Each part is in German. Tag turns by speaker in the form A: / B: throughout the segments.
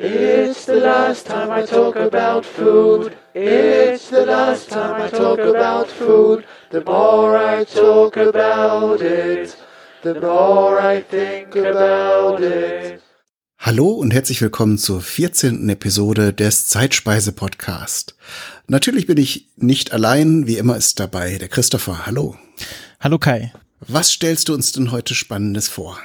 A: It's the last time I talk about food. It's the last time I talk about food. The more I talk about it, the more I think about it.
B: Hallo und herzlich willkommen zur 14. Episode des Zeitspeise Podcast. Natürlich bin ich nicht allein, wie immer ist dabei der Christopher. Hallo.
C: Hallo Kai.
B: Was stellst du uns denn heute Spannendes vor?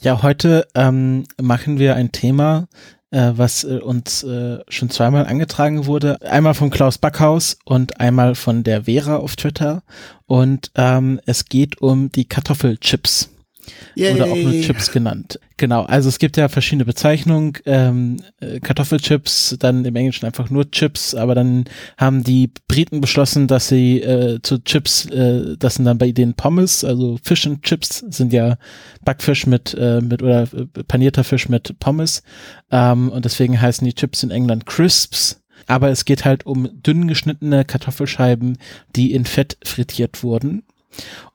C: Ja, heute ähm, machen wir ein Thema, äh, was äh, uns äh, schon zweimal angetragen wurde. Einmal von Klaus Backhaus und einmal von der Vera auf Twitter. Und ähm, es geht um die Kartoffelchips. Yay. Oder auch nur Chips genannt. Genau, also es gibt ja verschiedene Bezeichnungen. Ähm, äh, Kartoffelchips, dann im Englischen einfach nur Chips, aber dann haben die Briten beschlossen, dass sie äh, zu Chips, äh, das sind dann bei denen Pommes, also Fish and Chips sind ja Backfisch mit, äh, mit oder äh, panierter Fisch mit Pommes. Ähm, und deswegen heißen die Chips in England Crisps aber es geht halt um dünn geschnittene Kartoffelscheiben, die in Fett frittiert wurden.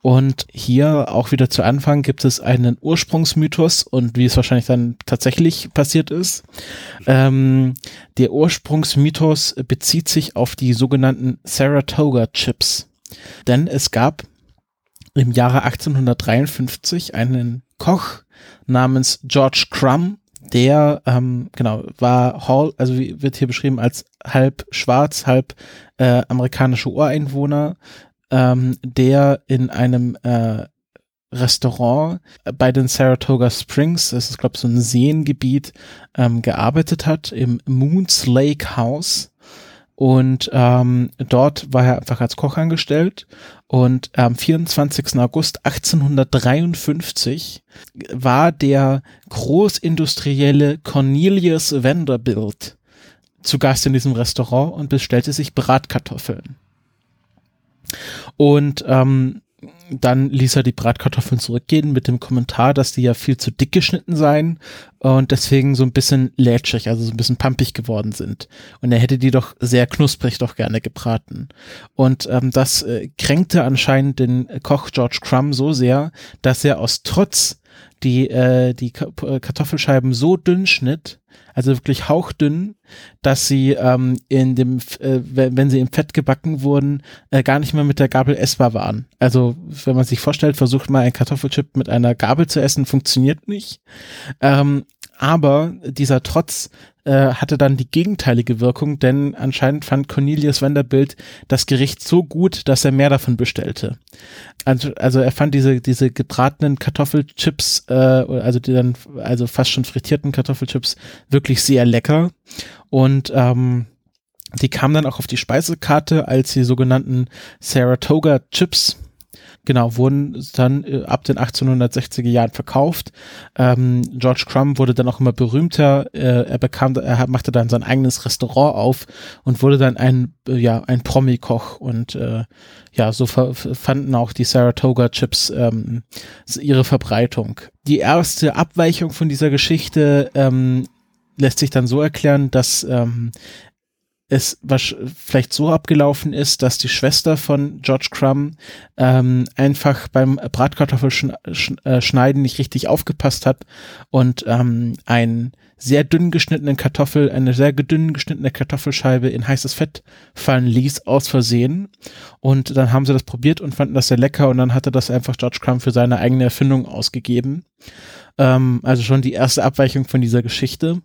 C: Und hier auch wieder zu Anfang gibt es einen Ursprungsmythos und wie es wahrscheinlich dann tatsächlich passiert ist. Ähm, der Ursprungsmythos bezieht sich auf die sogenannten Saratoga Chips. Denn es gab im Jahre 1853 einen Koch namens George Crumb, der ähm, genau war Hall, also wird hier beschrieben als halb schwarz, halb äh, amerikanische Ureinwohner, ähm, der in einem äh, Restaurant bei den Saratoga Springs, das ist glaube ich so ein Seengebiet, ähm, gearbeitet hat im Moons Lake House. Und ähm, dort war er einfach als Koch angestellt. Und am 24. August 1853 war der großindustrielle Cornelius Vanderbilt zu Gast in diesem Restaurant und bestellte sich Bratkartoffeln. Und ähm, dann ließ er die Bratkartoffeln zurückgehen mit dem Kommentar, dass die ja viel zu dick geschnitten seien und deswegen so ein bisschen lätschig, also so ein bisschen pampig geworden sind. Und er hätte die doch sehr knusprig doch gerne gebraten. Und ähm, das äh, kränkte anscheinend den Koch George Crumb so sehr, dass er aus Trotz die, äh, die Kartoffelscheiben so dünn schnitt, also wirklich hauchdünn, dass sie ähm, in dem, äh, wenn sie im Fett gebacken wurden, äh, gar nicht mehr mit der Gabel essbar waren. Also wenn man sich vorstellt, versucht mal ein Kartoffelchip mit einer Gabel zu essen, funktioniert nicht. Ähm, aber dieser Trotz äh, hatte dann die gegenteilige Wirkung, denn anscheinend fand Cornelius Vanderbilt das Gericht so gut, dass er mehr davon bestellte. Also, also er fand diese, diese gebratenen Kartoffelchips, äh, also die dann, also fast schon frittierten Kartoffelchips, wirklich sehr lecker. Und ähm, die kamen dann auch auf die Speisekarte als die sogenannten Saratoga Chips genau, wurden dann äh, ab den 1860er Jahren verkauft. Ähm, George Crumb wurde dann auch immer berühmter. Äh, er bekam, er machte dann sein eigenes Restaurant auf und wurde dann ein, äh, ja, ein Promi-Koch und äh, ja, so fanden auch die Saratoga Chips ähm, ihre Verbreitung. Die erste Abweichung von dieser Geschichte ähm, lässt sich dann so erklären, dass ähm, es was vielleicht so abgelaufen ist, dass die Schwester von George Crumb ähm, einfach beim Bratkartoffelschneiden äh, nicht richtig aufgepasst hat und ähm, ein sehr dünn geschnittenen Kartoffel, eine sehr dünn geschnittene Kartoffelscheibe in heißes Fett fallen ließ, aus Versehen. Und dann haben sie das probiert und fanden das sehr lecker und dann hatte das einfach George Crumb für seine eigene Erfindung ausgegeben. Ähm, also schon die erste Abweichung von dieser Geschichte.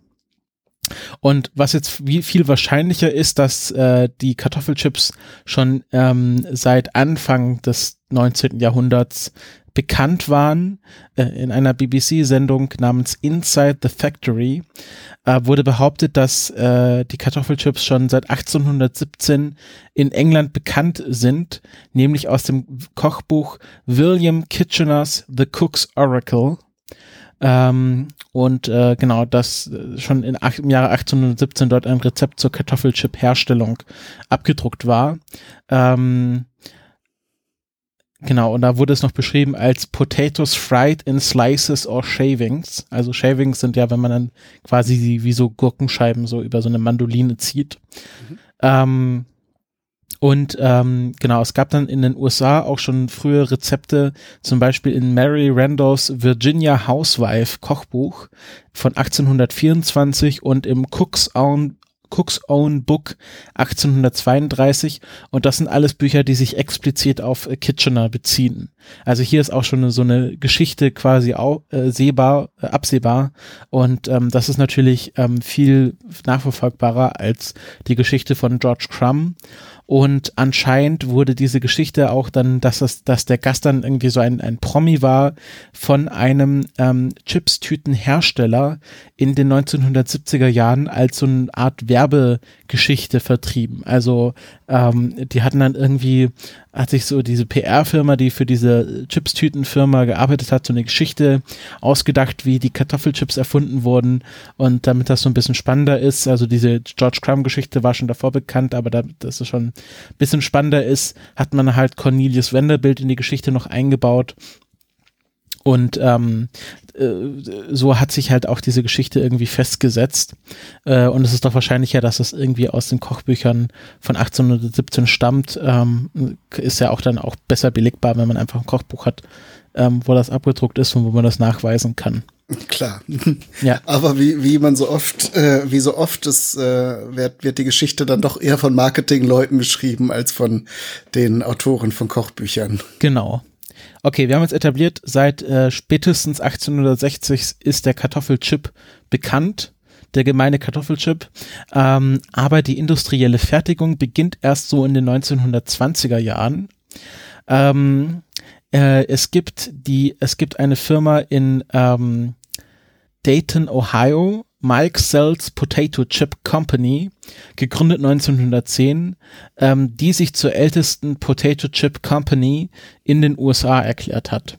C: Und was jetzt viel wahrscheinlicher ist, dass äh, die Kartoffelchips schon ähm, seit Anfang des 19. Jahrhunderts bekannt waren. Äh, in einer BBC-Sendung namens Inside the Factory äh, wurde behauptet, dass äh, die Kartoffelchips schon seit 1817 in England bekannt sind, nämlich aus dem Kochbuch William Kitchener's The Cook's Oracle ähm, und äh, genau, das äh, schon in, im Jahre 1817 dort ein Rezept zur Kartoffelchip-Herstellung abgedruckt war. Ähm, Genau, und da wurde es noch beschrieben als Potatoes fried in slices or shavings. Also Shavings sind ja, wenn man dann quasi wie so Gurkenscheiben so über so eine Mandoline zieht. Mhm. Ähm, und ähm, genau, es gab dann in den USA auch schon frühe Rezepte, zum Beispiel in Mary Randolphs Virginia Housewife Kochbuch von 1824 und im Cook's Own Cook's Own Book 1832 und das sind alles Bücher, die sich explizit auf äh, Kitchener beziehen. Also hier ist auch schon so eine Geschichte quasi auch, äh, sehbar, äh, absehbar. Und ähm, das ist natürlich ähm, viel nachverfolgbarer als die Geschichte von George Crumb. Und anscheinend wurde diese Geschichte auch dann, dass das, dass der Gast dann irgendwie so ein, ein Promi war von einem ähm, Chips-Tüten-Hersteller in den 1970er Jahren als so eine Art Werbegeschichte vertrieben. Also ähm, die hatten dann irgendwie, hat sich so diese PR-Firma, die für diese Chips-Tüten-Firma gearbeitet hat, so eine Geschichte ausgedacht, wie die Kartoffelchips erfunden wurden und damit das so ein bisschen spannender ist. Also diese George Crumb-Geschichte war schon davor bekannt, aber da, das schon ein bisschen spannender ist, hat man halt Cornelius Vanderbilt in die Geschichte noch eingebaut. Und ähm, äh, so hat sich halt auch diese Geschichte irgendwie festgesetzt. Äh, und es ist doch wahrscheinlicher, dass es irgendwie aus den Kochbüchern von 1817 stammt. Ähm, ist ja auch dann auch besser belegbar, wenn man einfach ein Kochbuch hat, ähm, wo das abgedruckt ist und wo man das nachweisen kann.
B: Klar. Ja. Aber wie, wie man so oft, äh, wie so oft ist, äh, wird, wird die Geschichte dann doch eher von Marketingleuten geschrieben als von den Autoren von Kochbüchern.
C: Genau. Okay, wir haben jetzt etabliert, seit äh, spätestens 1860 ist der Kartoffelchip bekannt, der gemeine Kartoffelchip. Ähm, aber die industrielle Fertigung beginnt erst so in den 1920er Jahren. Ähm, äh, es gibt die, es gibt eine Firma in ähm, Dayton, Ohio, Mike Sells Potato Chip Company, gegründet 1910, ähm, die sich zur ältesten Potato Chip Company in den USA erklärt hat.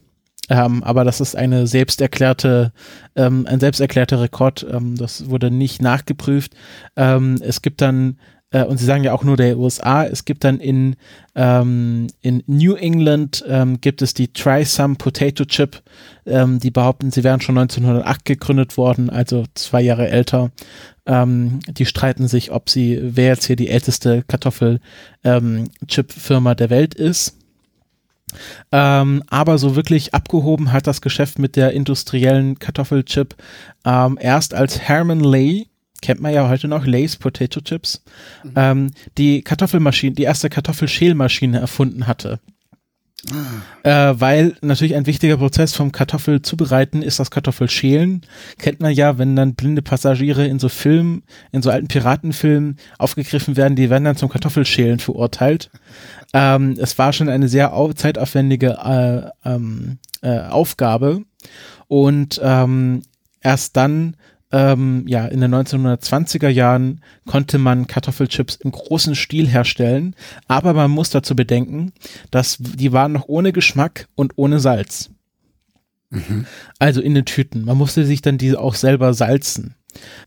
C: Ähm, aber das ist eine selbsterklärte, ähm, ein selbsterklärter Rekord. Ähm, das wurde nicht nachgeprüft. Ähm, es gibt dann äh, und sie sagen ja auch nur der USA, es gibt dann in, ähm, in New England ähm, gibt es die Try Some Potato Chip, ähm, die behaupten, sie wären schon 1908 gegründet worden, also zwei Jahre älter. Ähm, die streiten sich, ob sie, wer jetzt hier die älteste Kartoffel-Chip-Firma ähm, der Welt ist. Ähm, aber so wirklich abgehoben hat das Geschäft mit der industriellen Kartoffelchip ähm, erst als Herman Lay kennt man ja heute noch, Lay's Potato Chips, mhm. ähm, die Kartoffelmaschine, die erste Kartoffelschälmaschine erfunden hatte. Ah. Äh, weil natürlich ein wichtiger Prozess vom Kartoffel zubereiten ist das Kartoffelschälen. Kennt man ja, wenn dann blinde Passagiere in so Filmen, in so alten Piratenfilmen aufgegriffen werden, die werden dann zum Kartoffelschälen verurteilt. Ähm, es war schon eine sehr zeitaufwendige äh, ähm, äh, Aufgabe und ähm, erst dann ähm, ja, in den 1920er Jahren konnte man Kartoffelchips im großen Stil herstellen, aber man muss dazu bedenken, dass die waren noch ohne Geschmack und ohne Salz. Mhm. Also in den Tüten. Man musste sich dann diese auch selber salzen.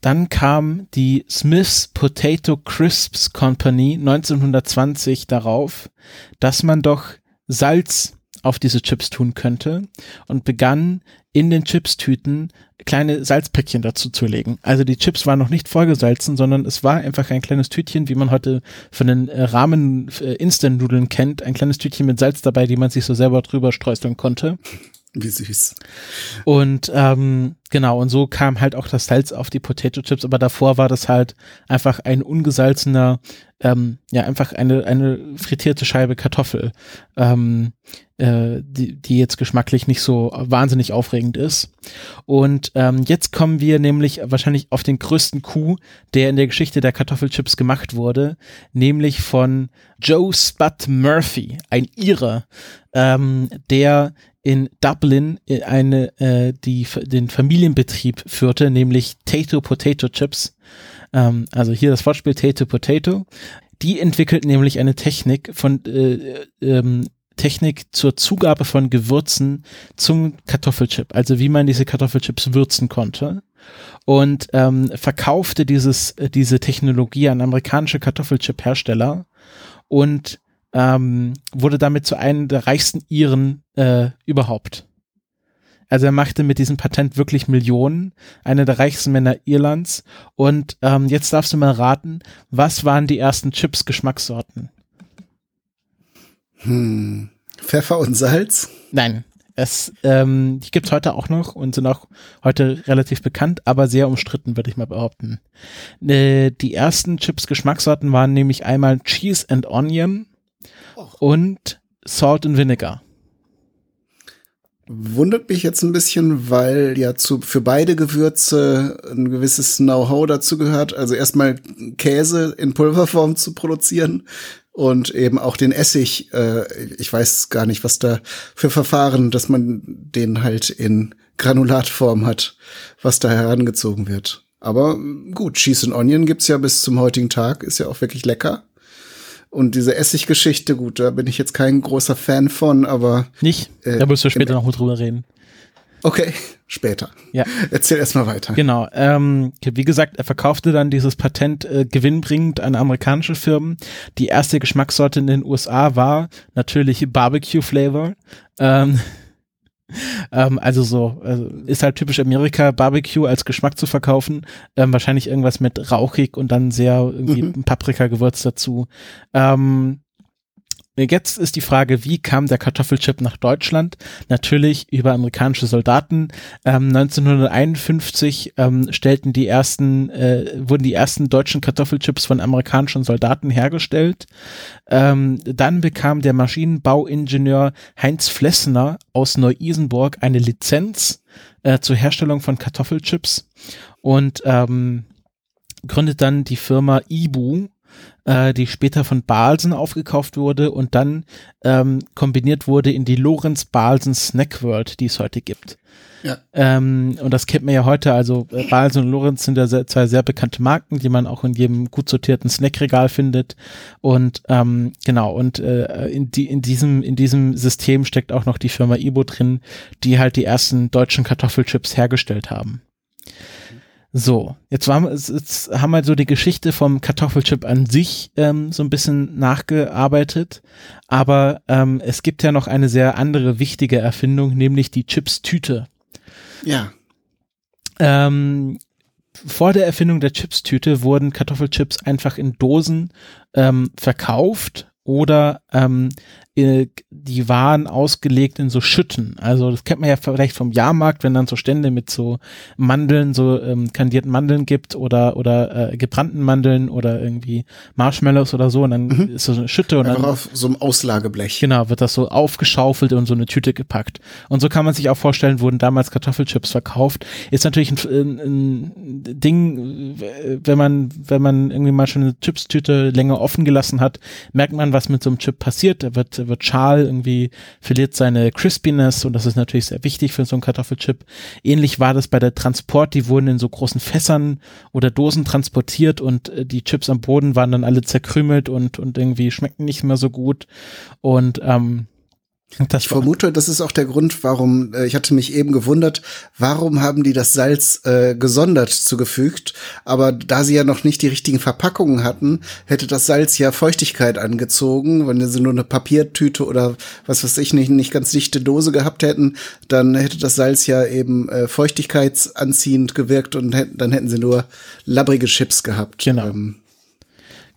C: Dann kam die Smith's Potato Crisps Company 1920 darauf, dass man doch Salz auf diese Chips tun könnte und begann in den Chipstüten kleine Salzpäckchen dazu zu legen. Also die Chips waren noch nicht vollgesalzen, sondern es war einfach ein kleines Tütchen, wie man heute von den äh, Rahmen äh, Instant-Nudeln kennt, ein kleines Tütchen mit Salz dabei, die man sich so selber drüber streuseln konnte.
B: Wie süß.
C: Und ähm, genau, und so kam halt auch das Salz auf die Potato Chips, aber davor war das halt einfach ein ungesalzener, ähm, ja, einfach eine, eine frittierte Scheibe Kartoffel, ähm, äh, die, die jetzt geschmacklich nicht so wahnsinnig aufregend ist. Und ähm, jetzt kommen wir nämlich wahrscheinlich auf den größten Coup, der in der Geschichte der Kartoffelchips gemacht wurde, nämlich von Joe Spud Murphy, ein Ire, ähm, der in Dublin äh, eine, äh, die, den Familienbetrieb führte, nämlich Tato Potato Chips. Ähm, also hier das Wortspiel Tato Potato. Die entwickelt nämlich eine Technik von äh, ähm, Technik zur Zugabe von Gewürzen zum Kartoffelchip, also wie man diese Kartoffelchips würzen konnte und ähm, verkaufte dieses äh, diese Technologie an amerikanische Kartoffelchip-Hersteller und ähm, wurde damit zu einem der reichsten Iren äh, überhaupt. Also er machte mit diesem Patent wirklich Millionen, einer der reichsten Männer Irlands. Und ähm, jetzt darfst du mal raten, was waren die ersten Chips-Geschmackssorten?
B: Hm. Pfeffer und Salz?
C: Nein. Es, ähm, die gibt's heute auch noch und sind auch heute relativ bekannt, aber sehr umstritten, würde ich mal behaupten. Äh, die ersten Chips-Geschmackssorten waren nämlich einmal Cheese and Onion Och. und Salt and Vinegar.
B: Wundert mich jetzt ein bisschen, weil ja zu, für beide Gewürze ein gewisses Know-how dazu gehört. Also erstmal Käse in Pulverform zu produzieren und eben auch den Essig. Äh, ich weiß gar nicht, was da für Verfahren, dass man den halt in Granulatform hat, was da herangezogen wird. Aber gut, Cheese and Onion gibt's ja bis zum heutigen Tag, ist ja auch wirklich lecker. Und diese Essiggeschichte, gut, da bin ich jetzt kein großer Fan von, aber.
C: Nicht? Äh, da müssen wir später noch mal drüber reden.
B: Okay, später.
C: Ja.
B: Erzähl erstmal weiter.
C: Genau. Ähm, wie gesagt, er verkaufte dann dieses Patent äh, gewinnbringend an amerikanische Firmen. Die erste Geschmackssorte in den USA war natürlich Barbecue Flavor. Ähm, ähm, also so, also ist halt typisch Amerika, Barbecue als Geschmack zu verkaufen. Ähm, wahrscheinlich irgendwas mit rauchig und dann sehr irgendwie mhm. Paprika-Gewürz dazu. Ähm, Jetzt ist die Frage, wie kam der Kartoffelchip nach Deutschland? Natürlich über amerikanische Soldaten. Ähm, 1951 ähm, stellten die ersten, äh, wurden die ersten deutschen Kartoffelchips von amerikanischen Soldaten hergestellt. Ähm, dann bekam der Maschinenbauingenieur Heinz Flessner aus Neu-Isenburg eine Lizenz äh, zur Herstellung von Kartoffelchips und ähm, gründet dann die Firma Ibu äh, die später von Balsen aufgekauft wurde und dann ähm, kombiniert wurde in die Lorenz Balsen Snack World, die es heute gibt. Ja. Ähm, und das kennt man ja heute, also äh, Balsen und Lorenz sind ja sehr, zwei sehr bekannte Marken, die man auch in jedem gut sortierten Snackregal findet. Und ähm, genau, und äh, in, die, in, diesem, in diesem System steckt auch noch die Firma Ibo drin, die halt die ersten deutschen Kartoffelchips hergestellt haben. So, jetzt, war, jetzt haben wir so die Geschichte vom Kartoffelchip an sich ähm, so ein bisschen nachgearbeitet, aber ähm, es gibt ja noch eine sehr andere wichtige Erfindung, nämlich die Chips-Tüte.
B: Ja.
C: Ähm, vor der Erfindung der Chips-Tüte wurden Kartoffelchips einfach in Dosen ähm, verkauft oder ähm, äh, die waren ausgelegt in so Schütten. Also das kennt man ja vielleicht vom Jahrmarkt, wenn dann so Stände mit so Mandeln, so ähm, kandierten Mandeln gibt oder oder äh, gebrannten Mandeln oder irgendwie Marshmallows oder so und dann mhm. ist so eine Schütte und
B: Einfach
C: dann
B: auf so einem Auslageblech.
C: Genau, wird das so aufgeschaufelt und so eine Tüte gepackt. Und so kann man sich auch vorstellen, wurden damals Kartoffelchips verkauft. Ist natürlich ein, ein Ding, wenn man wenn man irgendwie mal schon eine Chipstüte länger offen gelassen hat, merkt man, was mit so einem Chip passiert. Er wird wird schal, irgendwie verliert seine Crispiness und das ist natürlich sehr wichtig für so einen Kartoffelchip. Ähnlich war das bei der Transport, die wurden in so großen Fässern oder Dosen transportiert und äh, die Chips am Boden waren dann alle zerkrümelt und, und irgendwie schmeckten nicht mehr so gut und ähm,
B: das ich vermute, das ist auch der Grund, warum, äh, ich hatte mich eben gewundert, warum haben die das Salz äh, gesondert zugefügt, aber da sie ja noch nicht die richtigen Verpackungen hatten, hätte das Salz ja Feuchtigkeit angezogen, wenn sie nur eine Papiertüte oder was weiß ich nicht, nicht ganz dichte Dose gehabt hätten, dann hätte das Salz ja eben äh, feuchtigkeitsanziehend gewirkt und hätten, dann hätten sie nur labbrige Chips gehabt.
C: Genau. Ähm,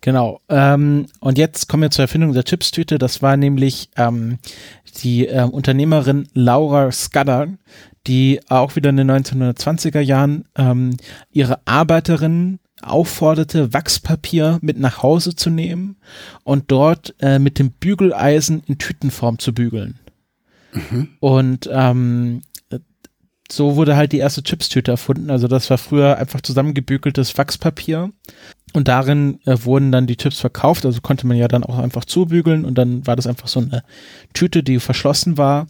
C: Genau. Ähm, und jetzt kommen wir zur Erfindung der Chipstüte. Das war nämlich ähm, die äh, Unternehmerin Laura Scudder, die auch wieder in den 1920er Jahren ähm, ihre Arbeiterinnen aufforderte, Wachspapier mit nach Hause zu nehmen und dort äh, mit dem Bügeleisen in Tütenform zu bügeln. Mhm. Und ähm, so wurde halt die erste Chipstüte erfunden. Also das war früher einfach zusammengebügeltes Wachspapier und darin äh, wurden dann die Chips verkauft, also konnte man ja dann auch einfach zubügeln und dann war das einfach so eine Tüte, die verschlossen war.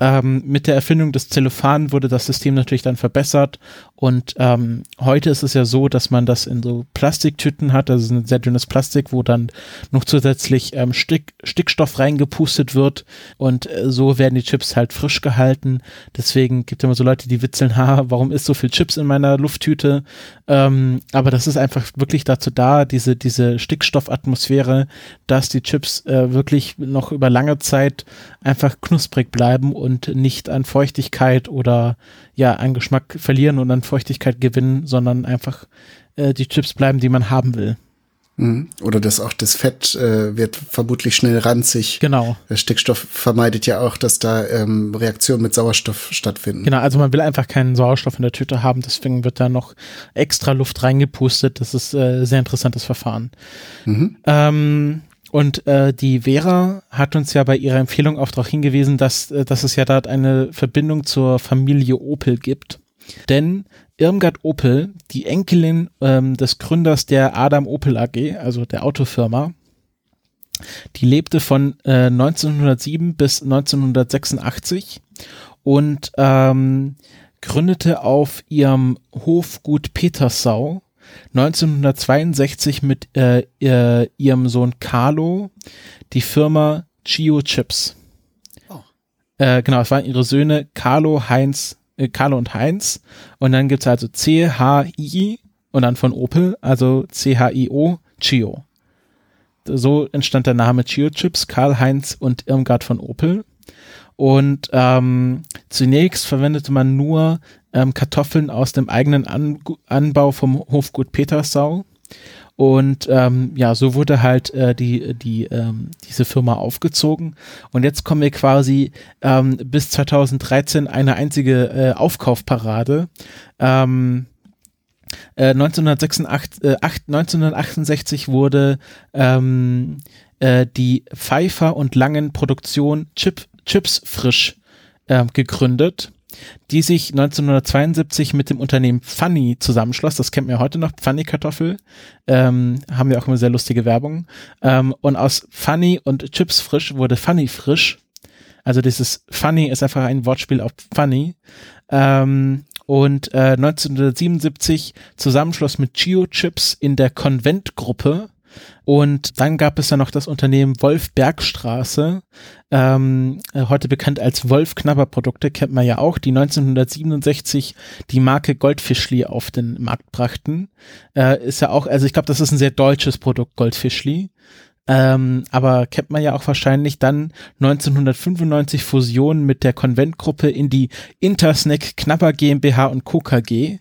C: Ähm, mit der Erfindung des Zellophan wurde das System natürlich dann verbessert und ähm, heute ist es ja so, dass man das in so Plastiktüten hat, also ein sehr dünnes Plastik, wo dann noch zusätzlich ähm, Stick, Stickstoff reingepustet wird und äh, so werden die Chips halt frisch gehalten. Deswegen gibt es immer so Leute, die witzeln, ha, warum ist so viel Chips in meiner Lufttüte? Ähm, aber das ist einfach wirklich dazu da, diese, diese Stickstoffatmosphäre, dass die Chips äh, wirklich noch über lange Zeit einfach knusprig bleiben und nicht an Feuchtigkeit oder ja, an Geschmack verlieren und an Feuchtigkeit gewinnen, sondern einfach äh, die Chips bleiben, die man haben will.
B: Mhm. Oder das auch das Fett äh, wird vermutlich schnell ranzig.
C: Genau.
B: Der Stickstoff vermeidet ja auch, dass da ähm, Reaktionen mit Sauerstoff stattfinden.
C: Genau, also man will einfach keinen Sauerstoff in der Tüte haben, deswegen wird da noch extra Luft reingepustet. Das ist äh, sehr interessantes Verfahren.
B: Mhm.
C: Ähm, und äh, die Vera hat uns ja bei ihrer Empfehlung auch darauf hingewiesen, dass, äh, dass es ja dort eine Verbindung zur Familie Opel gibt. Denn Irmgard Opel, die Enkelin ähm, des Gründers der Adam Opel AG, also der Autofirma, die lebte von äh, 1907 bis 1986 und ähm, gründete auf ihrem Hofgut Petersau 1962 mit äh, ihr, ihrem Sohn Carlo die Firma Chio Chips.
B: Oh.
C: Äh, genau, es waren ihre Söhne Carlo, Heinz, äh, Carlo und Heinz. Und dann gibt's also C-H-I und dann von Opel, also C-H-I-O, Chio. So entstand der Name Chio Chips, Karl Heinz und Irmgard von Opel. Und ähm, zunächst verwendete man nur ähm, Kartoffeln aus dem eigenen An Anbau vom Hofgut Petersau. Und ähm, ja, so wurde halt äh, die, die, ähm, diese Firma aufgezogen. Und jetzt kommen wir quasi ähm, bis 2013 eine einzige äh, Aufkaufparade. Ähm, äh, 1986, äh, 8, 1968 wurde ähm, äh, die Pfeiffer und Langen Produktion Chip, Chips frisch äh, gegründet die sich 1972 mit dem Unternehmen Funny zusammenschloss. Das kennt man ja heute noch, Funny Kartoffel. Ähm, haben wir auch immer sehr lustige Werbung. Ähm, und aus Funny und Chips frisch wurde Funny frisch. Also dieses Funny ist einfach ein Wortspiel auf Funny. Ähm, und äh, 1977 Zusammenschluss mit Geo Chips in der Konventgruppe und dann gab es ja noch das Unternehmen Wolf Bergstraße, ähm, äh, heute bekannt als Wolf Knabberprodukte, kennt man ja auch, die 1967 die Marke Goldfischli auf den Markt brachten. Äh, ist ja auch, also ich glaube, das ist ein sehr deutsches Produkt, Goldfischli. Ähm, aber kennt man ja auch wahrscheinlich dann 1995 Fusion mit der Konventgruppe in die Intersnack Knabber GmbH und Co. KG.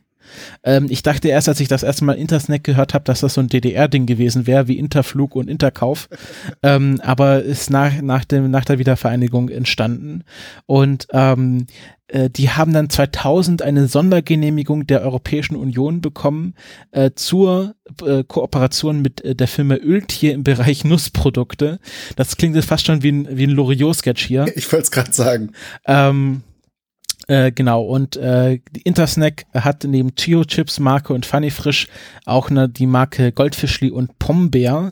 C: Ähm, ich dachte erst, als ich das erste Mal Intersnack gehört habe, dass das so ein DDR-Ding gewesen wäre, wie Interflug und Interkauf. ähm, aber ist nach, nach, dem, nach der Wiedervereinigung entstanden. Und ähm, äh, die haben dann 2000 eine Sondergenehmigung der Europäischen Union bekommen äh, zur äh, Kooperation mit äh, der Firma Öltier im Bereich Nussprodukte. Das klingt jetzt fast schon wie ein, wie ein Loriot-Sketch hier.
B: Ich wollte es gerade sagen.
C: Ähm, äh, genau, und äh, Intersnack hat neben Chio Chips Marke und Funny Frisch auch ne, die Marke Goldfischli und Pombeer.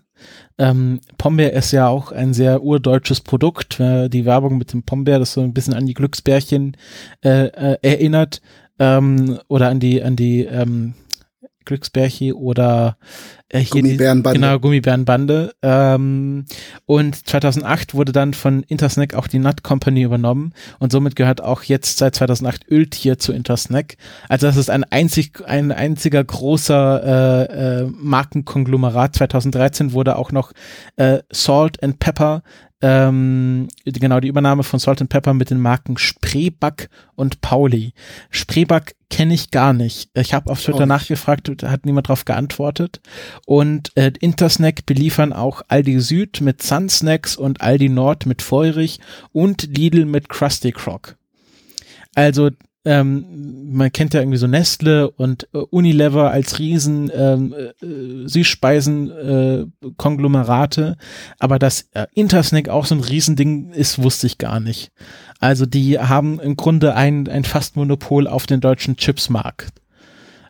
C: Ähm, Pombeer ist ja auch ein sehr urdeutsches Produkt. Äh, die Werbung mit dem Pombeer, das so ein bisschen an die Glücksbärchen äh, äh, erinnert. Ähm, oder an die, an die ähm, Glücksbärchi oder
B: äh, hier Gummibärenbande.
C: Die, genau, Gummibärenbande. Ähm, und 2008 wurde dann von Intersnack auch die Nut Company übernommen und somit gehört auch jetzt seit 2008 Öltier zu Intersnack. Also das ist ein einzig, ein einziger großer äh, äh, Markenkonglomerat. 2013 wurde auch noch äh, Salt and Pepper ähm, genau die Übernahme von Salt and Pepper mit den Marken Spreeback und Pauli. Spreeback kenne ich gar nicht. Ich habe auf Twitter nachgefragt, hat niemand darauf geantwortet. Und äh, Intersnack beliefern auch Aldi Süd mit Sun Snacks und Aldi Nord mit Feurig und Lidl mit Krusty Croc. Also ähm, man kennt ja irgendwie so Nestle und äh, Unilever als riesen ähm, äh, Süßspeisen äh, Konglomerate, aber dass äh, Intersnack auch so ein Riesending ist, wusste ich gar nicht. Also die haben im Grunde ein, ein fast Monopol auf den deutschen Chipsmarkt.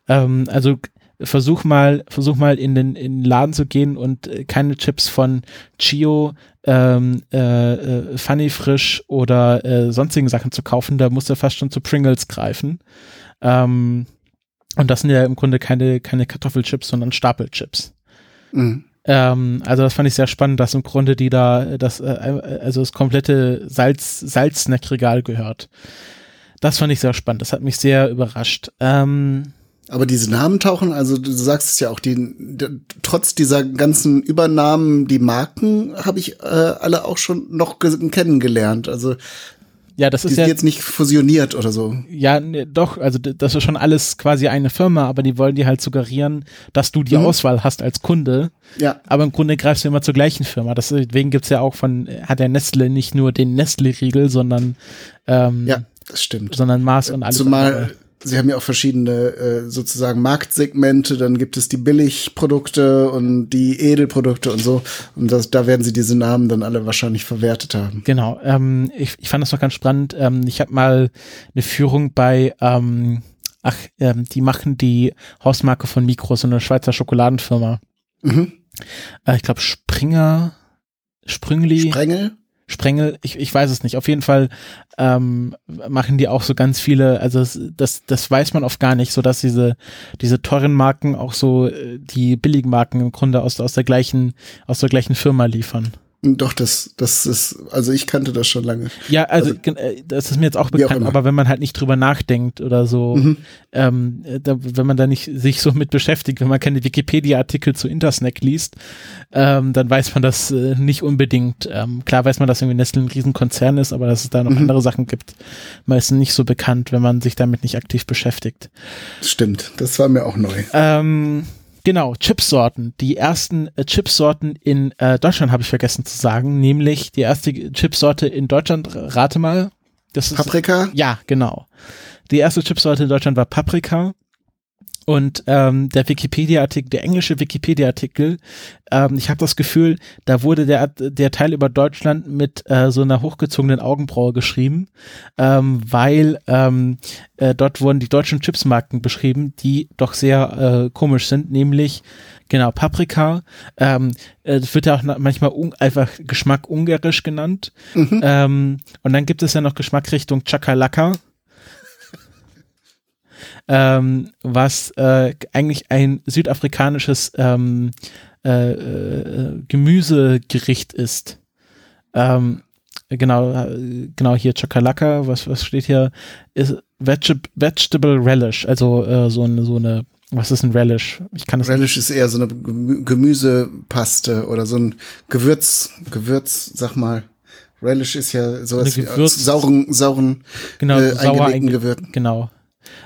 C: Ähm, also versuch mal, versuch mal in den, in den Laden zu gehen und äh, keine Chips von Chio, ähm, äh, äh, Funny Frisch oder äh, sonstigen Sachen zu kaufen. Da musst du fast schon zu Pringles greifen. Ähm, und das sind ja im Grunde keine, keine Kartoffelchips, sondern Stapelchips. Mhm. Ähm, also das fand ich sehr spannend, dass im Grunde die da, das, äh, also das komplette Salz, Salzsnack-Regal gehört. Das fand ich sehr spannend. Das hat mich sehr überrascht. Ähm,
B: aber diese Namen tauchen, also du sagst es ja auch, die, die trotz dieser ganzen Übernahmen, die Marken habe ich äh, alle auch schon noch kennengelernt. Also
C: Ja, das
B: Die
C: ist
B: sind
C: ja,
B: jetzt nicht fusioniert oder so.
C: ja, ne, doch, also das ist schon alles quasi eine Firma, aber die wollen dir halt suggerieren, dass du die
B: Mhm.
C: Auswahl hast als Kunde.
B: Ja.
C: Aber im Grunde greifst du immer zur gleichen Firma. Deswegen gibt's ja auch von, hat der Nestle nicht nur den Nestle-Riegel, sondern, ähm,
B: Ja, das stimmt.
C: sondern Mars und alles.
B: Zumal
C: andere.
B: Sie haben ja auch verschiedene äh, sozusagen Marktsegmente, dann gibt es die Billigprodukte und die Edelprodukte und so. Und das, da werden sie diese Namen dann alle wahrscheinlich verwertet haben.
C: Genau, ähm, ich, ich fand das noch ganz spannend. Ähm, ich habe mal eine Führung bei, ähm, ach, ähm, die machen die Hausmarke von Mikro, so eine Schweizer Schokoladenfirma.
B: Mhm.
C: Äh, ich glaube Springer, Sprüngli,
B: Sprengel?
C: Sprengel, ich, ich weiß es nicht. Auf jeden Fall ähm, machen die auch so ganz viele, also das, das, weiß man oft gar nicht, so dass diese, diese teuren Marken auch so äh, die billigen Marken im Grunde aus, aus der gleichen, aus der gleichen Firma liefern.
B: Doch, das, das ist, also ich kannte das schon lange.
C: Ja, also,
B: Also-
C: äh, das ist mir jetzt auch
B: auch
C: bekannt,
B: immer.
C: aber wenn man halt nicht drüber nachdenkt oder so,
B: Mhm.
C: ähm, äh, da, wenn man da nicht sich so mit beschäftigt, wenn man keine Wikipedia-Artikel zu Intersnack liest, ähm, dann weiß man das äh, nicht unbedingt. Ähm, klar weiß man, dass irgendwie Nestle ein Riesenkonzern ist, aber dass es da noch
B: Mhm.
C: andere Sachen gibt, meistens nicht so bekannt, wenn man sich damit nicht aktiv beschäftigt.
B: Stimmt, das war mir auch neu.
C: Ähm, genau, Chipsorten. Die ersten äh, Chipsorten in äh, Deutschland habe ich vergessen zu sagen, nämlich die erste Chipsorte in Deutschland, rate mal. Das ist,
B: Paprika?
C: ja, genau. Die erste Chipsorte in Deutschland war Paprika. Und ähm, der Wikipedia-Artikel, der englische Wikipedia-Artikel, ähm, ich habe das Gefühl, da wurde der, der Teil über Deutschland mit äh, so einer hochgezogenen Augenbraue geschrieben, ähm, weil ähm, äh, dort wurden die deutschen Chipsmarken beschrieben, die doch sehr äh, komisch sind, nämlich genau Paprika. Ähm, äh, wird ja auch manchmal einfach Geschmack ungarisch genannt. Ähm, und dann gibt es ja noch Geschmackrichtung Chakalaka. Ähm, was äh, eigentlich ein südafrikanisches ähm, äh, äh, Gemüsegericht ist. Ähm, genau, äh, genau hier Chakalaka, was, was steht hier? Ist Vegeb Vegetable Relish, also äh, so eine, so eine, was ist ein Relish? Ich kann das
B: Relish ist eher so eine Gemü- Gemüsepaste oder so ein Gewürz, Gewürz, sag mal. Relish ist ja sowas wie sauren, sauren,
C: genau,
B: äh,
C: sauer
B: eingelegten Gewürzen.
C: genau.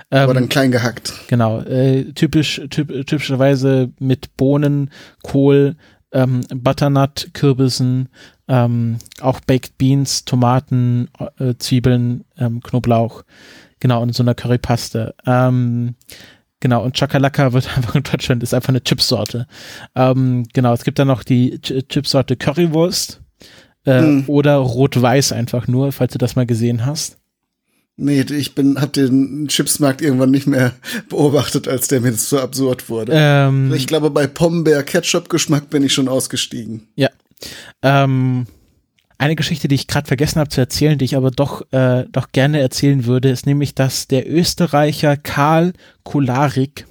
B: Aber
C: Ähm,
B: dann klein gehackt.
C: Genau, äh, typisch, typ, typischerweise mit Bohnen, Kohl, ähm, Butternut, Kürbissen, ähm, auch Baked Beans, Tomaten, äh, Zwiebeln, ähm, Knoblauch, genau, und so einer Currypaste. Ähm, genau, und Chakalaka wird einfach in Deutschland, ist einfach eine Chipsorte. Ähm, genau, es gibt dann noch die Ch Chipsorte Currywurst äh,
B: Hm.
C: oder Rot-Weiß einfach nur, falls du das mal gesehen hast.
B: Nee, ich bin, hab den Chipsmarkt irgendwann nicht mehr beobachtet, als der mir das so absurd wurde.
C: Ähm,
B: ich glaube, bei Pombeer Ketchup-Geschmack bin ich schon ausgestiegen.
C: Ja. Ähm, eine Geschichte, die ich gerade vergessen habe zu erzählen, die ich aber doch, äh, doch gerne erzählen würde, ist nämlich, dass der Österreicher Karl Kularik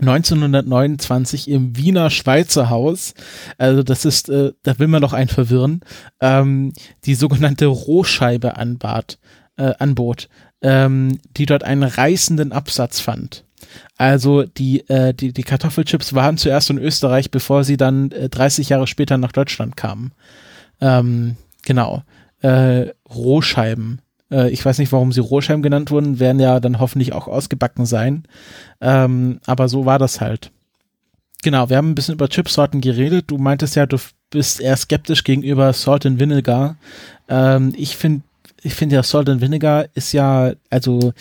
C: 1929 im Wiener Schweizer Haus, also das ist, äh, da will man doch einen verwirren, ähm, die sogenannte Rohscheibe anbat, äh, anbot, ähm, die dort einen reißenden Absatz fand. Also die, äh, die, die Kartoffelchips waren zuerst in Österreich, bevor sie dann äh, 30 Jahre später nach Deutschland kamen. Ähm, genau. Äh, Rohscheiben. Äh, ich weiß nicht, warum sie Rohscheiben genannt wurden, werden ja dann hoffentlich auch ausgebacken sein. Ähm, aber so war das halt. Genau, wir haben ein bisschen über Chipsorten geredet. Du meintest ja, du bist eher skeptisch gegenüber Salt and Vinegar. Ähm, ich finde, ich finde ja Salt and Vinegar ist ja, also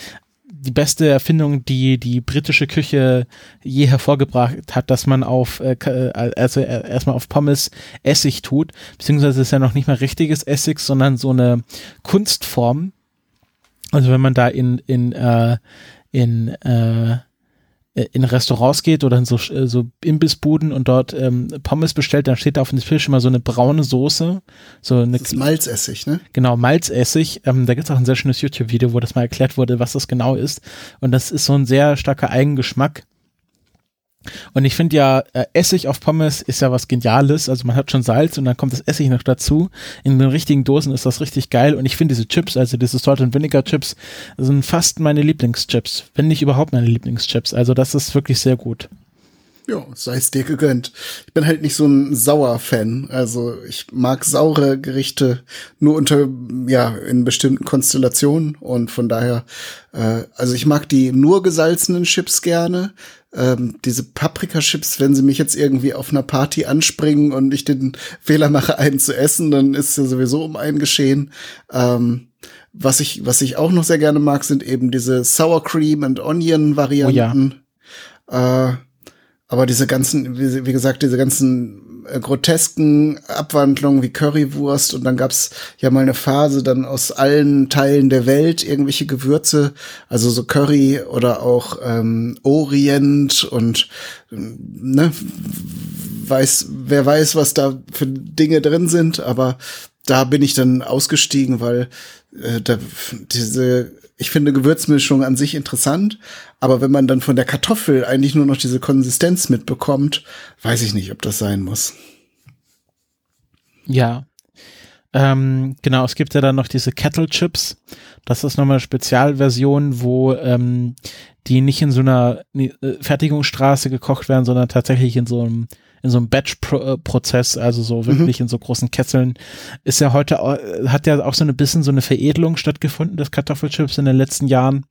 C: die beste Erfindung, die die britische Küche je hervorgebracht hat, dass man auf äh, äh, also äh, erstmal auf Pommes Essig tut, beziehungsweise ist ja noch nicht mal richtiges Essig, sondern so eine Kunstform. Also wenn man da in in äh, in äh, in Restaurants geht oder in so, äh, so Imbissbuden und dort ähm, Pommes bestellt, dann steht da auf dem Tisch immer so eine braune Soße, so eine
B: Das ist Malzessig, ne?
C: Genau, Malzessig. Ähm, da gibt es auch ein sehr schönes YouTube-Video, wo das mal erklärt wurde, was das genau ist. Und das ist so ein sehr starker Eigengeschmack. Und ich finde ja, äh, Essig auf Pommes ist ja was Geniales. Also man hat schon Salz und dann kommt das Essig noch dazu. In den richtigen Dosen ist das richtig geil. Und ich finde diese Chips, also diese Salt and Vinegar Chips, sind fast meine Lieblingschips. Wenn nicht überhaupt meine Lieblingschips. Also das ist wirklich sehr gut.
B: Ja, sei es dir gegönnt. Ich bin halt nicht so ein Sauer-Fan. Also ich mag saure Gerichte nur unter, ja, in bestimmten Konstellationen und von daher, äh, also ich mag die nur gesalzenen Chips gerne. Ähm, diese Paprika-Chips, wenn sie mich jetzt irgendwie auf einer Party anspringen und ich den Fehler mache, einen zu essen, dann ist ja sowieso um einen geschehen. Ähm, was ich, was ich auch noch sehr gerne mag, sind eben diese Sour Cream and Onion Varianten. Oh ja. äh, aber diese ganzen, wie, wie gesagt, diese ganzen grotesken Abwandlungen wie Currywurst und dann gab's ja mal eine Phase dann aus allen Teilen der Welt irgendwelche Gewürze, also so Curry oder auch ähm, Orient und ne, weiß, wer weiß, was da für Dinge drin sind, aber da bin ich dann ausgestiegen, weil äh, da, diese ich finde Gewürzmischung an sich interessant, aber wenn man dann von der Kartoffel eigentlich nur noch diese Konsistenz mitbekommt, weiß ich nicht, ob das sein muss.
C: Ja. Ähm, genau, es gibt ja dann noch diese Kettle Chips. Das ist nochmal eine Spezialversion, wo ähm, die nicht in so einer äh, Fertigungsstraße gekocht werden, sondern tatsächlich in so einem in so einem Batch-Prozess, also so wirklich mhm. in so großen Kesseln, ist ja heute, hat ja auch so ein bisschen so eine Veredelung stattgefunden des Kartoffelchips in den letzten Jahren.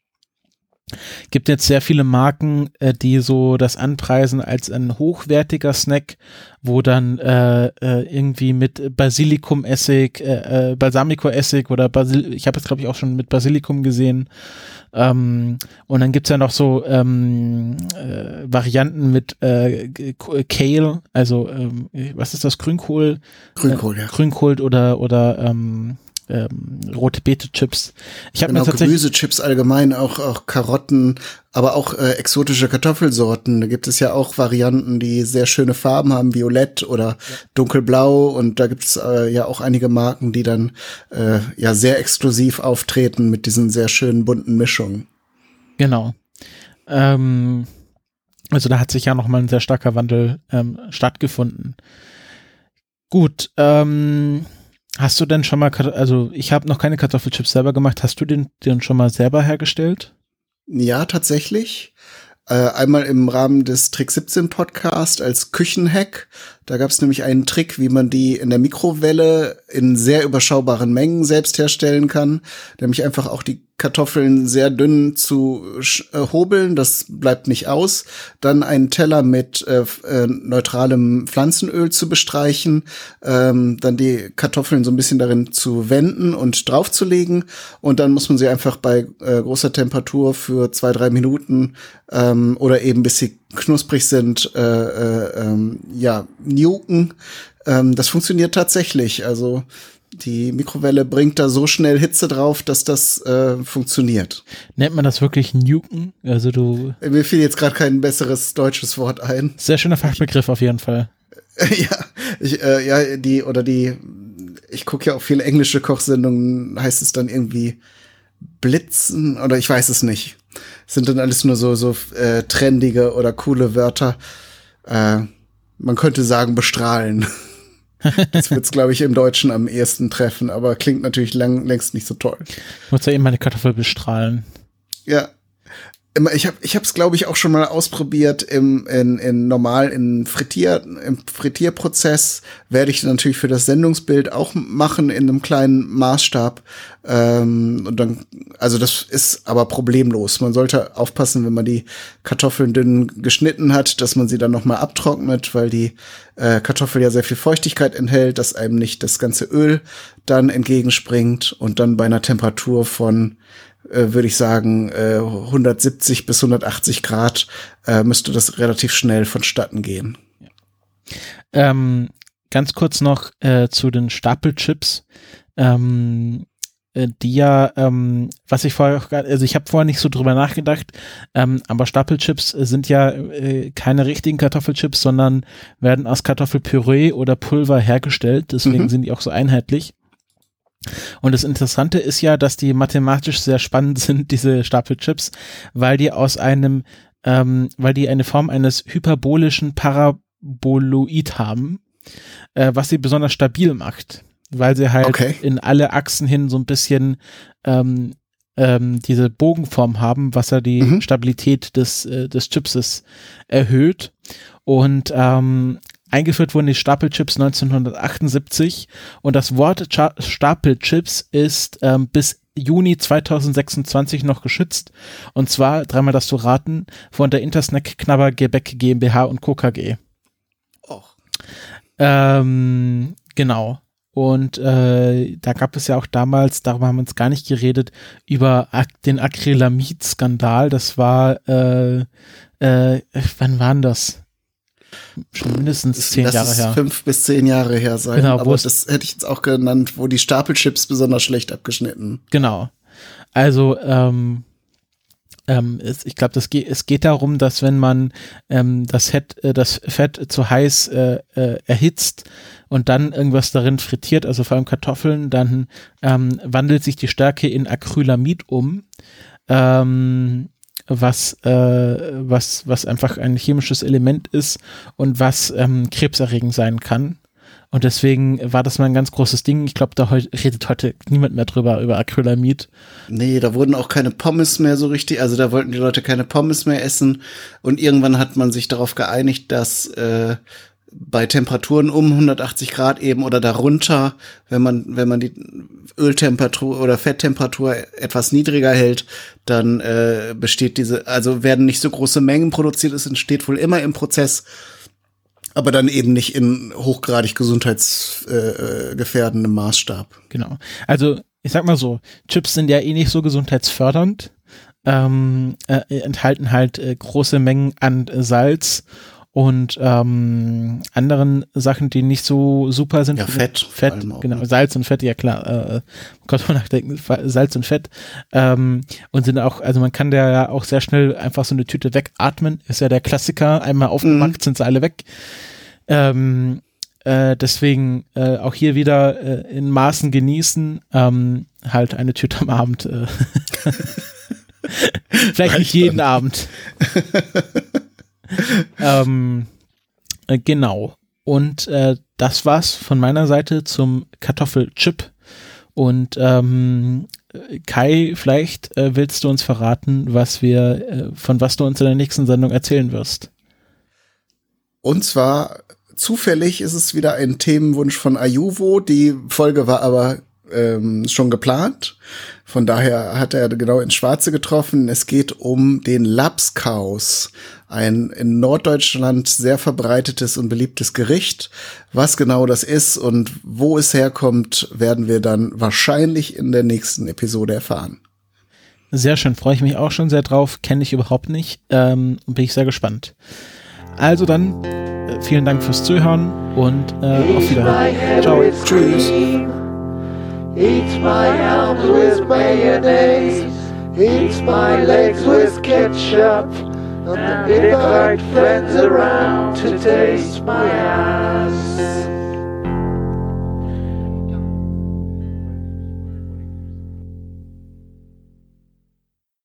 C: Gibt jetzt sehr viele Marken, äh, die so das anpreisen als ein hochwertiger Snack, wo dann äh, äh, irgendwie mit Basilikum-Essig, äh, äh, Balsamico-Essig oder Basil ich habe jetzt glaube ich auch schon mit Basilikum gesehen. Ähm, und dann gibt's ja noch so ähm, äh, Varianten mit äh, Kale, also ähm, was ist das, Grünkohl?
B: Grünkohl, ja.
C: Grünkohl oder oder ähm, ähm, rote Beete-Chips.
B: Ich habe genau, mir tatsächlich Gemüsechips allgemein, auch auch Karotten, aber auch äh, exotische Kartoffelsorten. Da gibt es ja auch Varianten, die sehr schöne Farben haben, violett oder ja. dunkelblau. Und da gibt es äh, ja auch einige Marken, die dann äh, ja sehr exklusiv auftreten mit diesen sehr schönen bunten Mischungen.
C: Genau. Ähm, also da hat sich ja noch mal ein sehr starker Wandel ähm, stattgefunden. Gut, ähm, Hast du denn schon mal, also ich habe noch keine Kartoffelchips selber gemacht, hast du den, den schon mal selber hergestellt?
B: Ja, tatsächlich. Äh, einmal im Rahmen des Trick 17 Podcast als Küchenhack. Da gab es nämlich einen Trick, wie man die in der Mikrowelle in sehr überschaubaren Mengen selbst herstellen kann. Nämlich einfach auch die Kartoffeln sehr dünn zu äh, hobeln, das bleibt nicht aus. Dann einen Teller mit äh, äh, neutralem Pflanzenöl zu bestreichen, ähm, dann die Kartoffeln so ein bisschen darin zu wenden und draufzulegen und dann muss man sie einfach bei äh, großer Temperatur für zwei, drei Minuten ähm, oder eben bis sie knusprig sind, äh, äh, ähm, ja, nuken. Ähm, das funktioniert tatsächlich. Also die Mikrowelle bringt da so schnell Hitze drauf, dass das äh, funktioniert.
C: Nennt man das wirklich Nuken? Also du.
B: Mir fiel jetzt gerade kein besseres deutsches Wort ein.
C: Sehr schöner Fachbegriff auf jeden Fall.
B: ja, ich, äh, ja, die oder die. Ich gucke ja auch viele englische Kochsendungen. Heißt es dann irgendwie Blitzen oder ich weiß es nicht. Sind dann alles nur so so äh, trendige oder coole Wörter. Äh, man könnte sagen bestrahlen. Das wird's, glaube ich, im Deutschen am ehesten treffen, aber klingt natürlich lang, längst nicht so toll.
C: Ich muss ja eben meine Kartoffel bestrahlen.
B: Ja, ich habe ich habe es glaube ich auch schon mal ausprobiert im in, in normal in Frittier im Frittierprozess. Werde ich natürlich für das Sendungsbild auch machen in einem kleinen Maßstab. Ähm, und dann also das ist aber problemlos. Man sollte aufpassen wenn man die Kartoffeln dünn geschnitten hat dass man sie dann noch mal abtrocknet weil die äh, Kartoffel ja sehr viel Feuchtigkeit enthält dass einem nicht das ganze Öl dann entgegenspringt und dann bei einer Temperatur von äh, würde ich sagen, äh, 170 bis 180 Grad äh, müsste das relativ schnell vonstatten gehen.
C: Ähm, ganz kurz noch äh, zu den Stapelchips. Ähm, äh, die ja, ähm, was ich vorher, also ich habe vorher nicht so drüber nachgedacht, ähm, aber Stapelchips sind ja äh, keine richtigen Kartoffelchips, sondern werden aus Kartoffelpüree oder Pulver hergestellt, deswegen mhm. sind die auch so einheitlich. Und das Interessante ist ja, dass die mathematisch sehr spannend sind, diese Stapelchips, weil die aus einem, ähm, weil die eine Form eines hyperbolischen Paraboloid haben, äh, was sie besonders stabil macht, weil sie halt okay. in alle Achsen hin so ein bisschen ähm, ähm, diese Bogenform haben, was ja die mhm. Stabilität des, äh, des Chipses erhöht. Und ähm, eingeführt wurden die Stapelchips 1978 und das Wort Cha Stapelchips ist ähm, bis Juni 2026 noch geschützt. Und zwar, dreimal das zu raten, von der Intersnack Knabber Gebäck GmbH und Co. KG. Och. Ähm, genau. Und äh, da gab es ja auch damals, darüber haben wir uns gar nicht geredet, über den Acrylamid-Skandal. Das war, äh, äh, wann waren das? Schon mindestens zehn
B: das
C: Jahre
B: ist
C: her.
B: Fünf bis zehn Jahre her sein.
C: Genau,
B: aber das hätte ich jetzt auch genannt, wo die Stapelchips besonders schlecht abgeschnitten.
C: Genau. Also, ähm, ähm, ich glaube, geht, es geht darum, dass wenn man ähm, das, Fett, äh, das Fett zu heiß äh, äh, erhitzt und dann irgendwas darin frittiert, also vor allem Kartoffeln, dann ähm, wandelt sich die Stärke in Acrylamid um, ähm, was, äh, was, was einfach ein chemisches Element ist und was ähm, krebserregend sein kann. Und deswegen war das mal ein ganz großes Ding. Ich glaube, da heu redet heute niemand mehr drüber, über Acrylamid.
B: Nee, da wurden auch keine Pommes mehr so richtig, also da wollten die Leute keine Pommes mehr essen und irgendwann hat man sich darauf geeinigt, dass äh, bei Temperaturen um 180 Grad eben oder darunter, wenn man wenn man die Öltemperatur oder Fetttemperatur etwas niedriger hält, dann äh, besteht diese, also werden nicht so große Mengen produziert, es entsteht wohl immer im Prozess, aber dann eben nicht in hochgradig gesundheitsgefährdendem äh, Maßstab.
C: Genau. Also, ich sag mal so, Chips sind ja eh nicht so gesundheitsfördernd, ähm, äh, enthalten halt äh, große Mengen an äh, Salz und ähm, anderen Sachen, die nicht so super sind.
B: Ja, Fett
C: Fett, genau.
B: ne?
C: Salz und Fett, ja klar. Äh, Gott man nachdenken, Salz und Fett. Ähm, und sind auch, also man kann da ja auch sehr schnell einfach so eine Tüte wegatmen. Ist ja der Klassiker. Einmal aufgemacht, sind sie alle weg. Ähm, äh, deswegen äh, auch hier wieder äh, in Maßen genießen. Ähm, halt eine Tüte am Abend. Äh. Vielleicht nicht jeden Abend. ähm, äh, genau. Und äh, das war's von meiner Seite zum Kartoffelchip. Und ähm, Kai, vielleicht äh, willst du uns verraten, was wir, äh, von was du uns in der nächsten Sendung erzählen wirst.
B: Und zwar zufällig ist es wieder ein Themenwunsch von Ayuvo. Die Folge war aber ähm, schon geplant. Von daher hat er genau ins Schwarze getroffen. Es geht um den Lapskaus, ein in Norddeutschland sehr verbreitetes und beliebtes Gericht. Was genau das ist und wo es herkommt, werden wir dann wahrscheinlich in der nächsten Episode erfahren.
C: Sehr schön, freue ich mich auch schon sehr drauf. Kenne ich überhaupt nicht ähm, und bin ich sehr gespannt. Also dann, äh, vielen Dank fürs Zuhören und äh, auf Wiedersehen. Ciao.
A: with cream. Eat my arms with mayonnaise. Eat my legs with ketchup. And invite friends around to taste my ass.